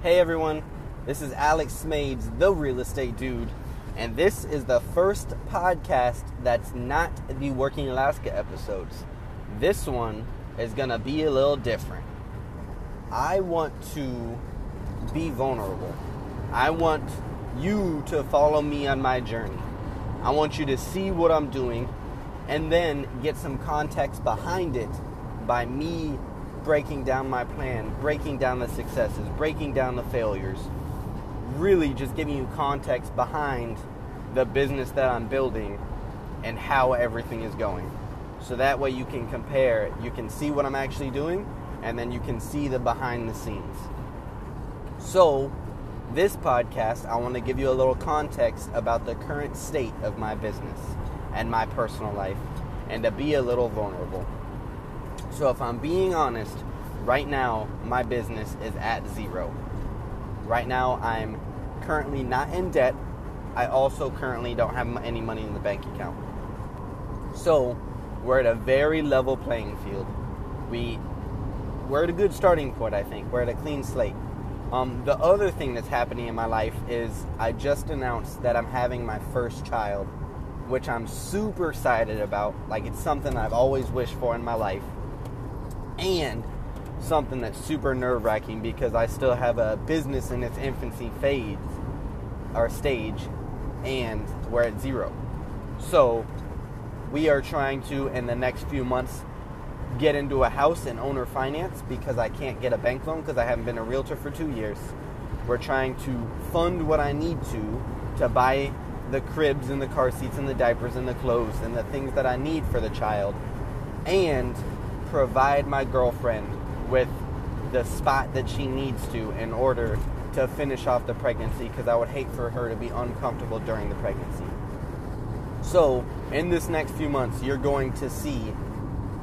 Hey everyone, this is Alex Smades, the real estate dude, and this is the first podcast that's not the Working Alaska episodes. This one is gonna be a little different. I want to be vulnerable. I want you to follow me on my journey. I want you to see what I'm doing and then get some context behind it by me breaking down my plan, breaking down the successes, breaking down the failures. Really just giving you context behind the business that I'm building and how everything is going. So that way you can compare, you can see what I'm actually doing, and then you can see the behind the scenes. So, this podcast, I want to give you a little context about the current state of my business and my personal life, and to be a little vulnerable. So, if I'm being honest, right now my business is at zero. Right now, I'm currently not in debt. I also currently don't have any money in the bank account. So, we're at a very level playing field. We we're at a good starting point, I think. We're at a clean slate. Um, the other thing that's happening in my life is I just announced that I'm having my first child, which I'm super excited about. Like, it's something I've always wished for in my life. And something that's super nerve wracking because I still have a business in its infancy phase or stage, and we're at zero. So, we are trying to, in the next few months, get into a house and owner finance because I can't get a bank loan because I haven't been a realtor for two years. We're trying to fund what I need to to buy the cribs and the car seats and the diapers and the clothes and the things that I need for the child and provide my girlfriend with the spot that she needs to in order to finish off the pregnancy because I would hate for her to be uncomfortable during the pregnancy. So, in this next few months, you're going to see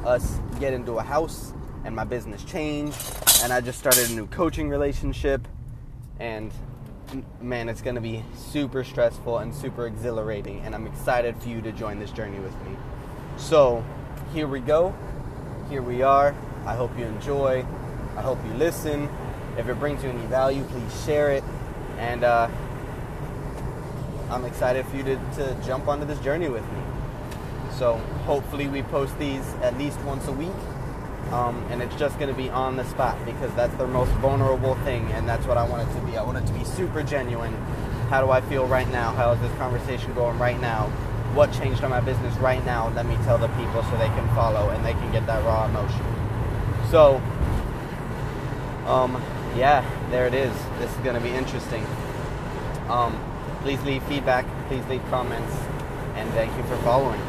us get into a house and my business change and I just started a new coaching relationship and man it's going to be super stressful and super exhilarating and I'm excited for you to join this journey with me. So, here we go. Here we are. I hope you enjoy. I hope you listen. If it brings you any value, please share it. And uh, I'm excited for you to, to jump onto this journey with me. So hopefully we post these at least once a week. Um, and it's just going to be on the spot because that's the most vulnerable thing, and that's what I want it to be. I want it to be super genuine. How do I feel right now? How is this conversation going right now? What changed on my business right now? Let me tell the people so they can follow and they can get that raw emotion. So, um, yeah, there it is. This is going to be interesting. Um, please leave feedback. Please leave comments, and thank you for following.